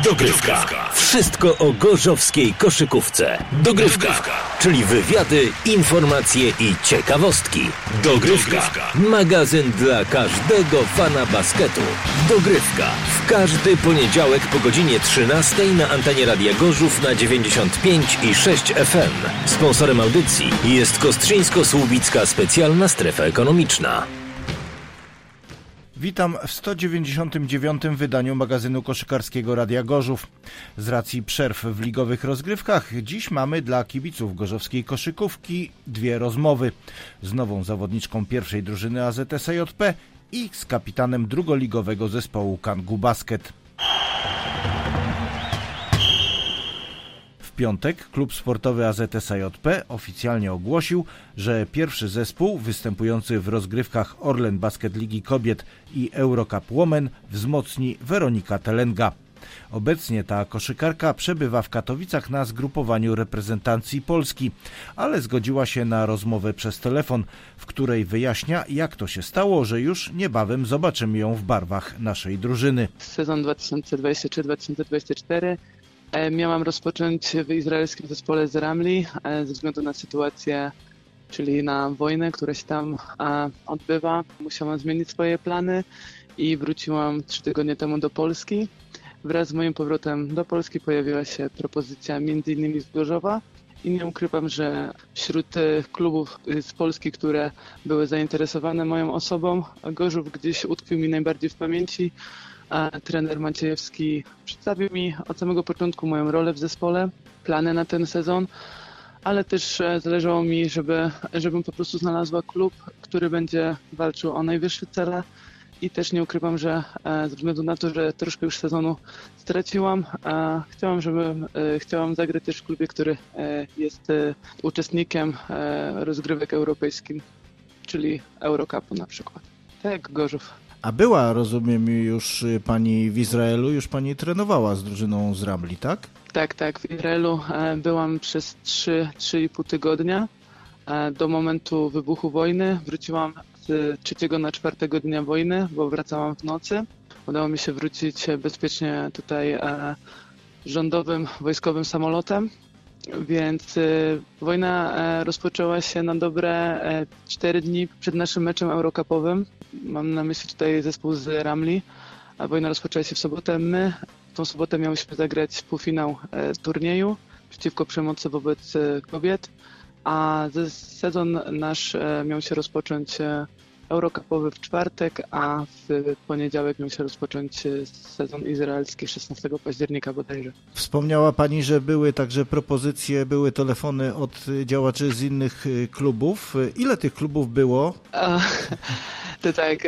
Dogrywka. Wszystko o gorzowskiej koszykówce. Dogrywka. Czyli wywiady, informacje i ciekawostki. Dogrywka. Magazyn dla każdego fana basketu. Dogrywka. W każdy poniedziałek po godzinie 13 na antenie Radia Gorzów na 95 i 6 FM. Sponsorem audycji jest Kostrzyńsko-Słubicka Specjalna Strefa Ekonomiczna. Witam w 199. wydaniu magazynu koszykarskiego Radia Gorzów. Z racji przerw w ligowych rozgrywkach, dziś mamy dla kibiców gorzowskiej koszykówki dwie rozmowy. Z nową zawodniczką pierwszej drużyny AZS-JP i z kapitanem drugoligowego zespołu Kangu Basket. Piątek klub sportowy AZS-JP oficjalnie ogłosił, że pierwszy zespół występujący w rozgrywkach Orlen Basket Ligi Kobiet i Eurocup Women wzmocni Weronika Telenga. Obecnie ta koszykarka przebywa w Katowicach na zgrupowaniu reprezentacji Polski, ale zgodziła się na rozmowę przez telefon, w której wyjaśnia, jak to się stało, że już niebawem zobaczymy ją w barwach naszej drużyny. Sezon 2023-2024 E, miałam rozpocząć w izraelskim zespole z Ramli e, ze względu na sytuację, czyli na wojnę, która się tam e, odbywa. Musiałam zmienić swoje plany i wróciłam trzy tygodnie temu do Polski. Wraz z moim powrotem do Polski pojawiła się propozycja innymi z Gorzowa i nie ukrywam, że wśród klubów z Polski, które były zainteresowane moją osobą, Gorzów gdzieś utkwił mi najbardziej w pamięci, trener Maciejewski przedstawił mi od samego początku moją rolę w zespole, plany na ten sezon, ale też e, zależało mi, żeby, żebym po prostu znalazła klub, który będzie walczył o najwyższe cele i też nie ukrywam, że e, ze względu na to, że troszkę już sezonu straciłam, chciałam, żeby, chciałam zagrać też w klubie, który e, jest uczestnikiem rozgrywek europejskich, czyli Eurocupu na przykład. Tak, Gorzów. A była, rozumiem, już y, pani w Izraelu, już pani trenowała z drużyną z Ramli, tak? Tak, tak. W Izraelu e, byłam przez 3-3,5 tygodnia e, do momentu wybuchu wojny. Wróciłam z trzeciego na czwartego dnia wojny, bo wracałam w nocy. Udało mi się wrócić bezpiecznie tutaj e, rządowym, wojskowym samolotem więc y, wojna e, rozpoczęła się na dobre 4 e, dni przed naszym meczem eurokapowym. Mam na myśli tutaj zespół z Ramli. A wojna rozpoczęła się w sobotę. My tą sobotę miałyśmy zagrać półfinał e, turnieju przeciwko przemocy wobec kobiet, a sezon nasz miał się rozpocząć Eurocupowy w czwartek, a w poniedziałek miał się rozpocząć e, sezon izraelski 16 października bodajże. Wspomniała Pani, że były także propozycje, były telefony od działaczy z innych e, klubów. Ile tych klubów było? A, to tak.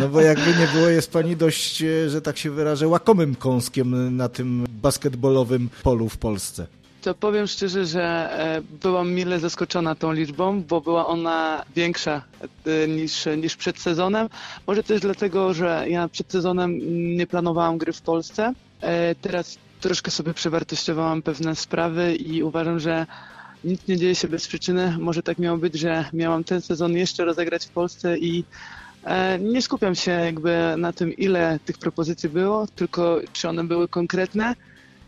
No bo jakby nie było, jest Pani dość, e, że tak się wyrażę, łakomym kąskiem na tym basketbolowym polu w Polsce to powiem szczerze, że e, byłam mile zaskoczona tą liczbą, bo była ona większa e, niż, niż przed sezonem. Może też dlatego, że ja przed sezonem nie planowałam gry w Polsce. E, teraz troszkę sobie przewartościowałam pewne sprawy i uważam, że nic nie dzieje się bez przyczyny. Może tak miało być, że miałam ten sezon jeszcze rozegrać w Polsce i nie skupiam się jakby na tym, ile tych propozycji było, tylko czy one były konkretne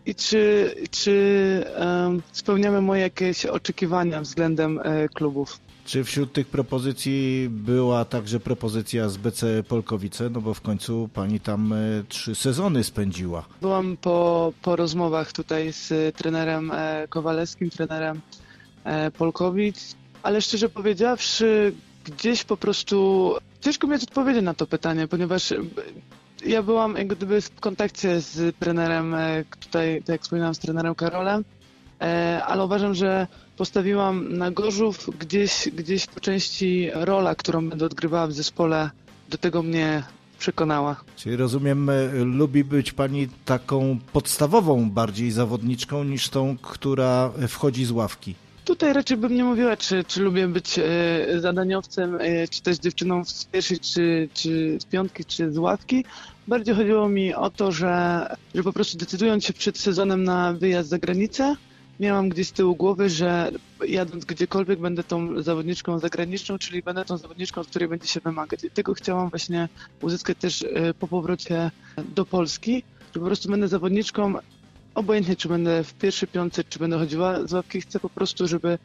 i czy, czy um, spełniamy moje jakieś oczekiwania względem e, klubów. Czy wśród tych propozycji była także propozycja z BC Polkowice, no bo w końcu pani tam e, trzy sezony spędziła? Byłam po, po rozmowach tutaj z trenerem e, Kowalewskim, trenerem e, Polkowic, ale szczerze powiedziawszy, gdzieś po prostu ciężko mi jest odpowiedzieć na to pytanie, ponieważ ja byłam jak gdyby w kontakcie z trenerem, e, tutaj, tak jak wspominałam, z trenerem Karolem, e, ale uważam, że postawiłam na Gorzów gdzieś, gdzieś po części rola, którą będę odgrywała w zespole, do tego mnie przekonała. Czyli rozumiem, e, lubi być Pani taką podstawową bardziej zawodniczką niż tą, która wchodzi z ławki. Tutaj raczej bym nie mówiła, czy, czy lubię być e, zadaniowcem, e, czy też dziewczyną z pierwszej, czy, czy z piątki, czy z ławki. Bardziej chodziło mi o to, że, że po prostu decydując się przed sezonem na wyjazd za granicę, miałam gdzieś z tyłu głowy, że jadąc gdziekolwiek będę tą zawodniczką zagraniczną, czyli będę tą zawodniczką, od której będzie się wymagać. I tego chciałam właśnie uzyskać też e, po powrocie do Polski. że po prostu będę zawodniczką, obojętnie czy będę w pierwszej piątce, czy będę chodziła z łapki, chcę po prostu, żeby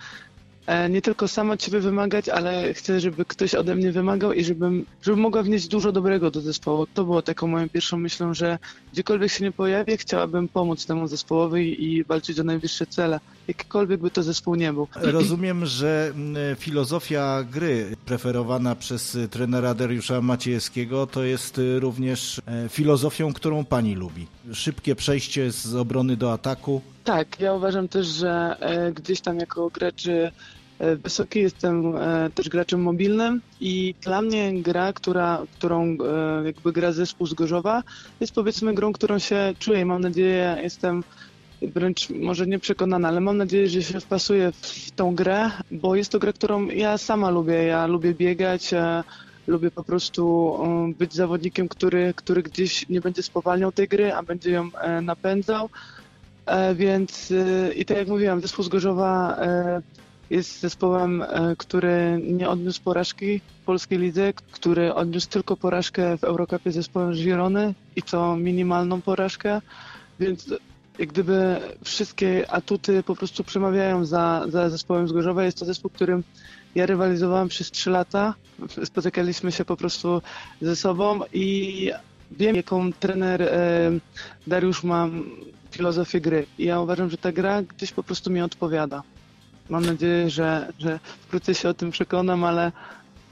E, nie tylko sama od siebie wymagać, ale chcę, żeby ktoś ode mnie wymagał i żebym, żebym mogła wnieść dużo dobrego do zespołu. To było taką moją pierwszą myślą, że gdziekolwiek się nie pojawię, chciałabym pomóc temu zespołowi i walczyć o najwyższe cele, jakikolwiek by to zespół nie był. Rozumiem, że mm, filozofia gry preferowana przez trenera Dariusza Maciejewskiego to jest y, również e, filozofią, którą pani lubi. Szybkie przejście z obrony do ataku. Tak, ja uważam też, że e, gdzieś tam jako graczy e, wysoki jestem e, też graczem mobilnym i dla mnie gra, która, którą jakby gra zespół z Gorzowa jest powiedzmy grą, którą się czuję. Mam nadzieję, jestem wręcz może nie przekonana, ale mam nadzieję, że się wpasuję w tą grę, bo jest to gra, którą ja sama lubię. Ja lubię biegać, lubię po prostu być zawodnikiem, który, który gdzieś nie będzie spowalniał tej gry, a będzie ją napędzał. E, więc e, i tak jak mówiłam, zespół z Gorzowa e, jest zespołem, który nie odniósł porażki w polskiej lidze, który odniósł tylko porażkę w Eurocupie zespołem Żwirony i to minimalną porażkę, więc jak gdyby wszystkie atuty po prostu przemawiają za, za zespołem z Gorzowa. Jest to zespół, którym ja rywalizowałem przez trzy lata. Spotykaliśmy się po prostu ze sobą i wiem, jaką trener Dariusz ma filozofię gry. I ja uważam, że ta gra gdzieś po prostu mi odpowiada. Mam nadzieję, że, że wkrótce się o tym przekonam, ale,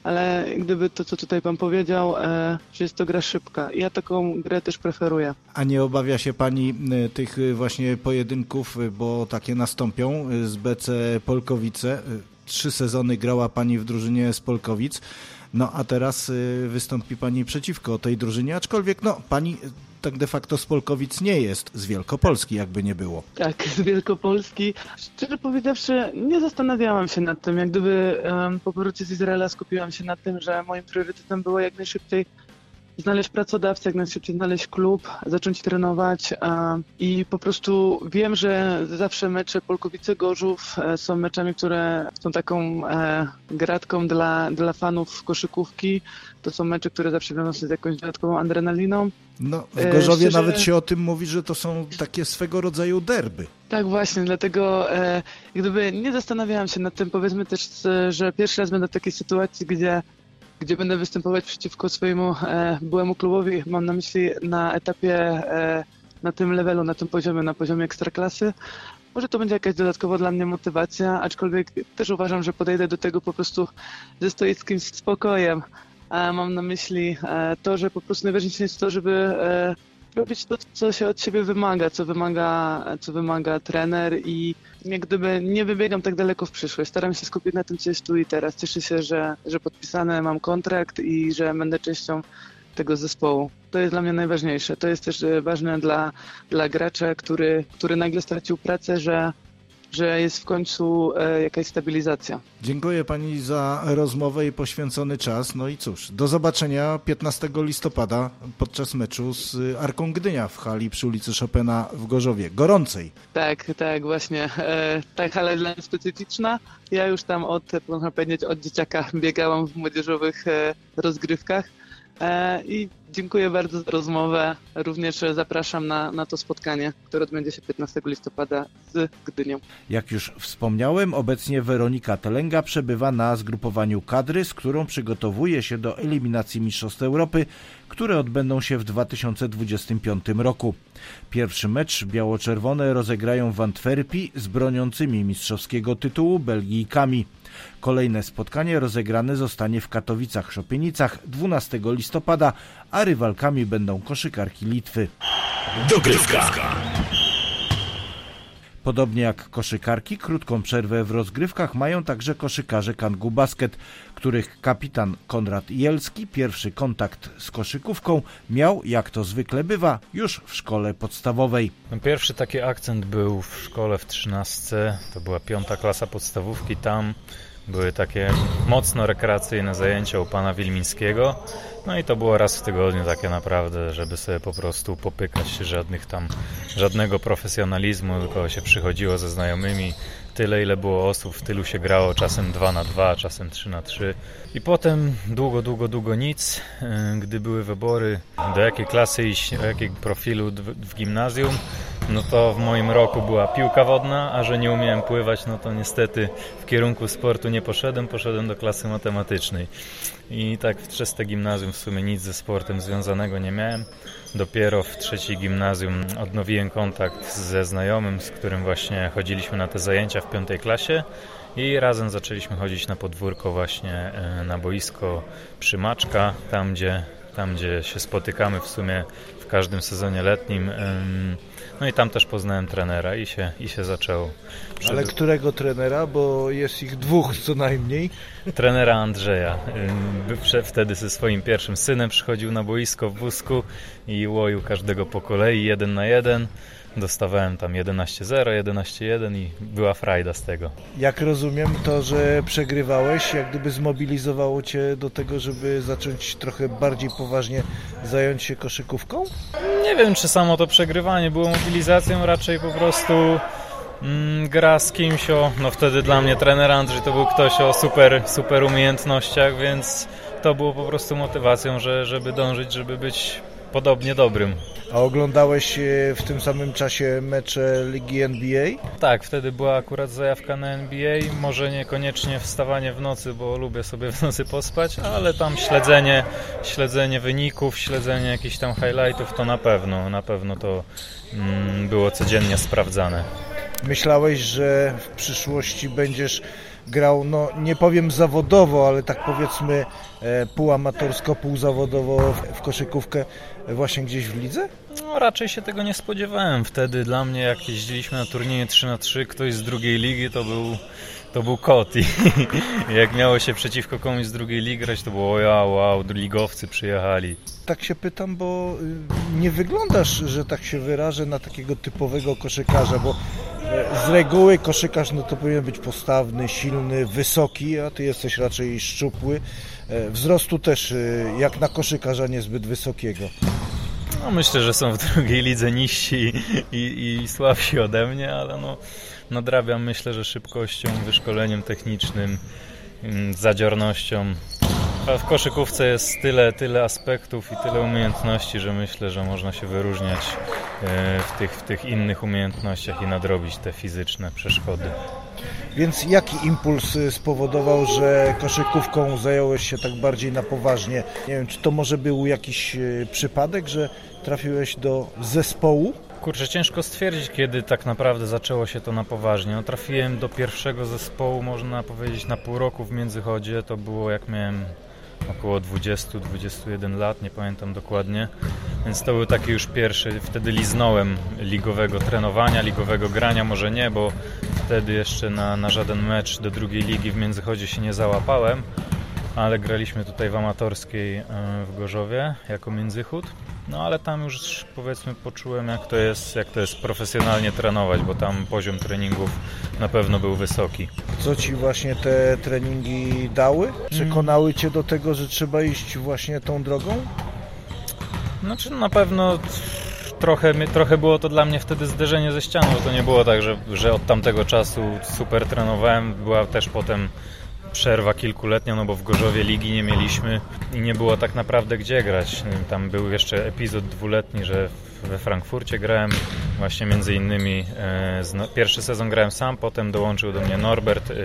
ale gdyby to, co tutaj pan powiedział, e, że jest to gra szybka. Ja taką grę też preferuję. A nie obawia się pani e, tych e, właśnie pojedynków, bo takie nastąpią z BC Polkowice? Trzy sezony grała pani w drużynie z Polkowic. No a teraz wystąpi pani przeciwko tej drużynie, aczkolwiek no pani tak de facto z Polkowic nie jest, z Wielkopolski jakby nie było. Tak, z Wielkopolski. Szczerze powiedziawszy, nie zastanawiałam się nad tym. Jak gdyby um, po powrocie z Izraela skupiłam się na tym, że moim priorytetem było jak najszybciej znaleźć pracodawcę, jak najszybciej znaleźć klub, zacząć trenować i po prostu wiem, że zawsze mecze Polkowice-Gorzów e, są meczami, które są taką e, gratką dla, dla fanów koszykówki. To są mecze, które zawsze wiążą się z jakąś dodatkową adrenaliną. No, w e, Gorzowie Szczerze... nawet się o tym mówi, że to są takie swego rodzaju derby. Tak właśnie, dlatego e, gdyby nie zastanawiałam się nad tym, powiedzmy też, że pierwszy raz będę w takiej sytuacji, gdzie gdzie będę występować przeciwko swojemu e, byłemu klubowi. Mam na myśli na etapie, e, na tym levelu, na tym poziomie, na poziomie ekstraklasy. Może to będzie jakaś dodatkowa dla mnie motywacja, aczkolwiek też uważam, że podejdę do tego po prostu ze stoickim spokojem. E, mam na myśli e, to, że po prostu najważniejsze jest to, żeby e, robić to, co się od siebie wymaga, co wymaga, co wymaga trener i jak gdyby nie wybiegam tak daleko w przyszłość. Staram się skupić na tym, co jest tu i teraz. Cieszę się, że, że podpisane mam kontrakt i że będę częścią tego zespołu. To jest dla mnie najważniejsze. To jest też e, ważne dla, dla gracza, który, który nagle stracił pracę, że że jest w końcu e, jakaś stabilizacja. Dziękuję Pani za rozmowę i poświęcony czas. No i cóż, do zobaczenia 15 listopada podczas meczu z Arką Gdynia w hali przy ulicy Chopina w Gorzowie. Gorącej. Tak, tak, właśnie. E, ta hala dla mnie specyficzna. Ja już tam od, można powiedzieć, od dzieciaka biegałam w młodzieżowych e, rozgrywkach. E, I dziękuję bardzo za rozmowę. Również zapraszam na, na to spotkanie, które odbędzie się 15 listopada z Gdynią. Jak już wspomniałem, obecnie Weronika Telenga przebywa na zgrupowaniu kadry, z którą przygotowuje się do eliminacji Mistrzostw Europy, które odbędą się w 2025 roku. Pierwszy mecz biało-czerwone rozegrają w Antwerpii z broniącymi mistrzowskiego tytułu Belgijkami. Kolejne spotkanie rozegrane zostanie w Katowicach-Szopienicach 12 listopada, a rywalkami będą koszykarki Litwy. Dogrywka. Podobnie jak koszykarki, krótką przerwę w rozgrywkach mają także koszykarze Kangu Basket, których kapitan Konrad Jelski pierwszy kontakt z koszykówką miał, jak to zwykle bywa, już w szkole podstawowej. Pierwszy taki akcent był w szkole w 13. To była piąta klasa podstawówki. Tam były takie mocno rekreacyjne zajęcia u pana Wilmińskiego. No i to było raz w tygodniu takie naprawdę, żeby sobie po prostu popykać żadnych tam, żadnego profesjonalizmu, tylko się przychodziło ze znajomymi, tyle ile było osób, w tylu się grało, czasem 2 na 2, czasem 3 na 3. I potem długo, długo, długo nic, y, gdy były wybory, do jakiej klasy iść, do jakiego profilu w gimnazjum, no to w moim roku była piłka wodna, a że nie umiałem pływać, no to niestety w kierunku sportu nie poszedłem, poszedłem do klasy matematycznej. I tak w trzecie gimnazjum w sumie nic ze sportem związanego nie miałem. Dopiero w trzeciej gimnazjum odnowiłem kontakt ze znajomym, z którym właśnie chodziliśmy na te zajęcia w piątej klasie i razem zaczęliśmy chodzić na podwórko właśnie e, na boisko przy Maczka, tam gdzie, tam gdzie się spotykamy w sumie w każdym sezonie letnim. No i tam też poznałem trenera i się, i się zaczęło. Przed... Ale którego trenera? Bo jest ich dwóch co najmniej. Trenera Andrzeja. Wtedy ze swoim pierwszym synem przychodził na boisko w wózku i łoił każdego po kolei, jeden na jeden dostawałem tam 11-0, 11-1 i była frajda z tego. Jak rozumiem, to, że przegrywałeś, jak gdyby zmobilizowało cię do tego, żeby zacząć trochę bardziej poważnie zająć się koszykówką? Nie wiem, czy samo to przegrywanie było mobilizacją, raczej po prostu mm, gra z kimś o, no wtedy dla mnie trener Andrzej to był ktoś o super, super umiejętnościach, więc to było po prostu motywacją, że, żeby dążyć, żeby być podobnie dobrym. A oglądałeś e, w tym samym czasie mecze Ligi NBA? Tak, wtedy była akurat zajawka na NBA. Może niekoniecznie wstawanie w nocy, bo lubię sobie w nocy pospać, ale tam śledzenie, śledzenie wyników, śledzenie jakichś tam highlightów to na pewno, na pewno to mm, było codziennie sprawdzane. Myślałeś, że w przyszłości będziesz grał, no nie powiem zawodowo, ale tak powiedzmy e, półamatorsko, półzawodowo w, w koszykówkę właśnie gdzieś w lidze? No, raczej się tego nie spodziewałem. Wtedy dla mnie, jak jeździliśmy na turnieje 3 na 3 ktoś z drugiej ligi to był to był kot i jak miało się przeciwko komuś z drugiej ligi grać, to było wow, wow, ligowcy przyjechali. Tak się pytam, bo y, nie wyglądasz, że tak się wyrażę, na takiego typowego koszykarza, bo e, z reguły koszykarz no to powinien być postawny, silny, wysoki, a ty jesteś raczej szczupły. E, wzrostu też y, jak na koszykarza niezbyt wysokiego. No myślę, że są w drugiej lidze niżsi i, i, i słabsi ode mnie, ale no nadrabiam myślę, że szybkością, wyszkoleniem technicznym, mm, zadziornością. W koszykówce jest tyle, tyle aspektów i tyle umiejętności, że myślę, że można się wyróżniać e, w tych, w tych innych umiejętnościach i nadrobić te fizyczne przeszkody. Więc jaki impuls y, spowodował, że koszykówką zająłeś się tak bardziej na poważnie? Nie wiem, czy to może był jakiś y, przypadek, że trafiłeś do zespołu? Kurczę, ciężko stwierdzić, kiedy tak naprawdę zaczęło się to na poważnie. No, trafiłem do pierwszego zespołu, można powiedzieć, na pół roku w Międzychodzie. To było jak miałem około 20-21 lat, nie pamiętam dokładnie. Więc to był taki już pierwszy, wtedy liznąłem ligowego trenowania, ligowego grania, może nie, bo wtedy jeszcze na, na żaden mecz do drugiej ligi w Międzychodzie się nie załapałem, ale graliśmy tutaj w amatorskiej e, w Gorzowie jako Międzychód. No ale tam już powiedzmy poczułem jak to jest, jak to jest profesjonalnie trenować, bo tam poziom treningów na pewno był wysoki. Co ci właśnie te treningi dały? Przekonały cię do tego, że trzeba iść właśnie tą drogą? Znaczy na pewno trochę, trochę było to dla mnie wtedy zderzenie ze ścianą, to nie było tak, że, że od tamtego czasu super trenowałem, była też potem przerwa kilkuletnia, no bo w Gorzowie ligi nie mieliśmy i nie było tak naprawdę gdzie grać. Tam był jeszcze epizod dwuletni, że we Frankfurcie grałem właśnie między innymi e, no, pierwszy sezon grałem sam, potem dołączył do mnie Norbert, e,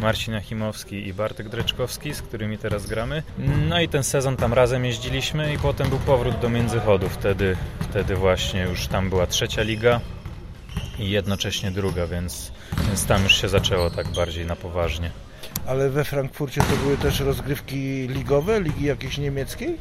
Marcin Achimowski i Bartek Dreczkowski, z którymi teraz gramy. No i ten sezon tam razem jeździliśmy i potem był powrót do Międzychodu. Wtedy, wtedy właśnie już tam była trzecia liga i jednocześnie druga, więc, więc tam już się zaczęło tak bardziej na poważnie. Ale we Frankfurcie to były też rozgrywki ligowe, ligi jakiejś niemieckiej?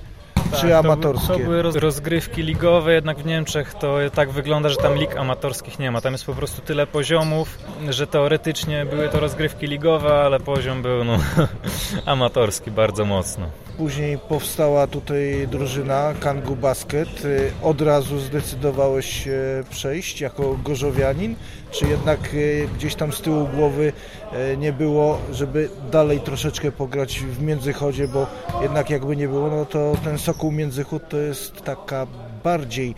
Czy amatorskie? To, to były rozgrywki ligowe, jednak w Niemczech to tak wygląda, że tam lig amatorskich nie ma. Tam jest po prostu tyle poziomów, że teoretycznie były to rozgrywki ligowe, ale poziom był no, amatorski bardzo mocno. Później powstała tutaj drużyna Kangu Basket. Y, od razu zdecydowałeś się przejść jako gorzowianin, czy jednak y, gdzieś tam z tyłu głowy y, nie było, żeby dalej troszeczkę pograć w Międzychodzie, bo jednak jakby nie było, no to ten Sokół Międzychód to jest taka bardziej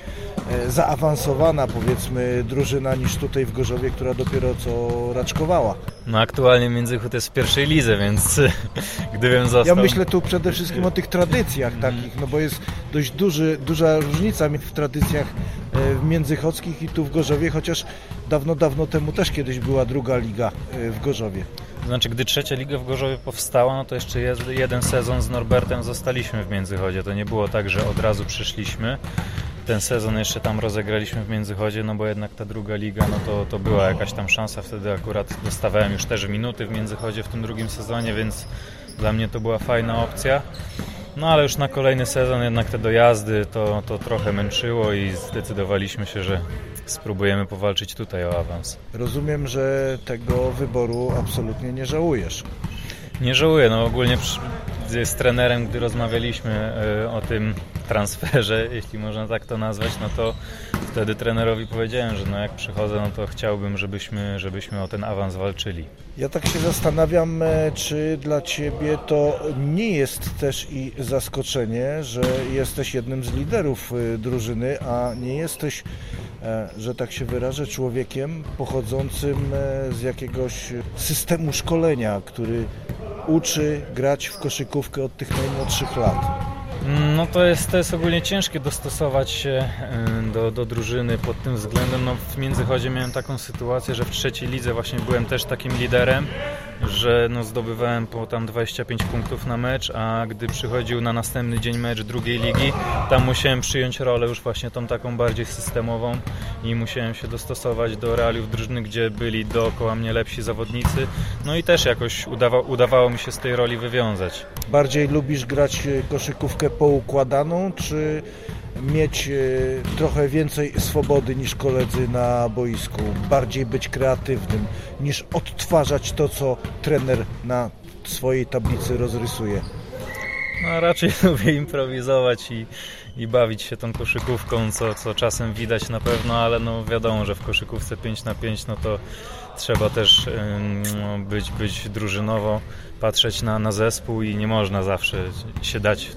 e, zaawansowana powiedzmy drużyna niż tutaj w Gorzowie, która dopiero co raczkowała. No aktualnie Międzychód jest w pierwszej lidze, więc gdybym został... Ja myślę tu przede wszystkim o tych tradycjach takich, no bo jest dość duży, duża różnica w tradycjach e, w międzychodzkich i tu w Gorzowie, chociaż dawno, dawno temu też kiedyś była druga liga e, w Gorzowie. Znaczy, gdy trzecia liga w Gorzowie powstała, no to jeszcze jeden sezon z Norbertem zostaliśmy w Międzychodzie. To nie było tak, że od razu przyszliśmy. Ten sezon jeszcze tam rozegraliśmy w Międzychodzie, no bo jednak ta druga liga, no to, to była jakaś tam szansa. Wtedy akurat dostawałem już też minuty w Międzychodzie w tym drugim sezonie, więc dla mnie to była fajna opcja. No ale już na kolejny sezon jednak te dojazdy to, to trochę męczyło i zdecydowaliśmy się, że spróbujemy powalczyć tutaj o awans. Rozumiem, że tego wyboru absolutnie nie żałujesz. Nie żałuję, no ogólnie z trenerem, gdy rozmawialiśmy e, o tym transferze, jeśli można tak to nazwać, no to wtedy trenerowi powiedziałem, że no jak przychodzę, no to chciałbym, żebyśmy, żebyśmy o ten awans walczyli. Ja tak się zastanawiam, e, czy dla Ciebie to nie jest też i zaskoczenie, że jesteś jednym z liderów e, drużyny, a nie jesteś, że tak się wyrażę, człowiekiem pochodzącym z jakiegoś systemu szkolenia, który uczy grać w koszykówkę od tych najmłodszych lat? No to jest, to jest ogólnie ciężkie dostosować się do, do drużyny pod tym względem. No w Międzychodzie miałem taką sytuację, że w trzeciej lidze właśnie byłem też takim liderem że no zdobywałem po tam 25 punktów na mecz, a gdy przychodził na następny dzień mecz drugiej ligi, tam musiałem przyjąć rolę już właśnie tą taką bardziej systemową i musiałem się dostosować do realiów drużyny, gdzie byli dookoła mnie lepsi zawodnicy. No i też jakoś udawa udawało mi się z tej roli wywiązać. Bardziej lubisz grać koszykówkę poukładaną, czy mieć e, trochę więcej swobody niż koledzy na boisku, bardziej być kreatywnym, niż odtwarzać to, co trener na swojej tablicy rozrysuje. No, raczej lubię improwizować i, i bawić się tą koszykówką, co, co czasem widać na pewno, ale no wiadomo, że w koszykówce 5 na 5 no to trzeba też być, być drużynowo, patrzeć na, na zespół i nie można zawsze się dać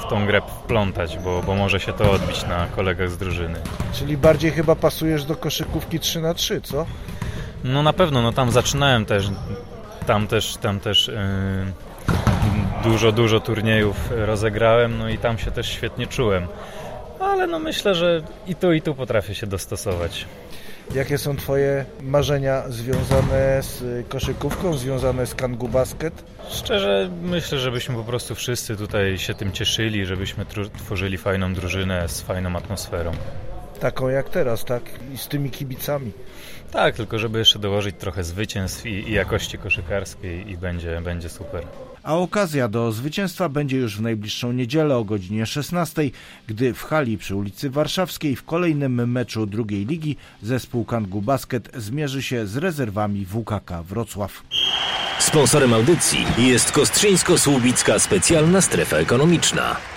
w tą grę wplątać, bo, bo może się to odbić na kolegach z drużyny. Czyli bardziej chyba pasujesz do koszykówki 3 na 3 co? No na pewno, no tam zaczynałem też, tam też, tam też yy, dużo, dużo turniejów rozegrałem, no i tam się też świetnie czułem. Ale no myślę, że i tu, i tu potrafię się dostosować. Jakie są Twoje marzenia związane z koszykówką, związane z Kangu Basket? Szczerze myślę, żebyśmy po prostu wszyscy tutaj się tym cieszyli, żebyśmy tworzyli fajną drużynę z fajną atmosferą. Taką jak teraz, tak? I z tymi kibicami. Tak, tylko żeby jeszcze dołożyć trochę zwycięstw i, i jakości koszykarskiej i będzie, będzie super. A okazja do zwycięstwa będzie już w najbliższą niedzielę o godzinie 16, gdy w hali przy ulicy Warszawskiej w kolejnym meczu drugiej ligi zespół Kangu Basket zmierzy się z rezerwami WKK Wrocław. Sponsorem audycji jest Kostrzyńsko-Słubicka Specjalna Strefa Ekonomiczna.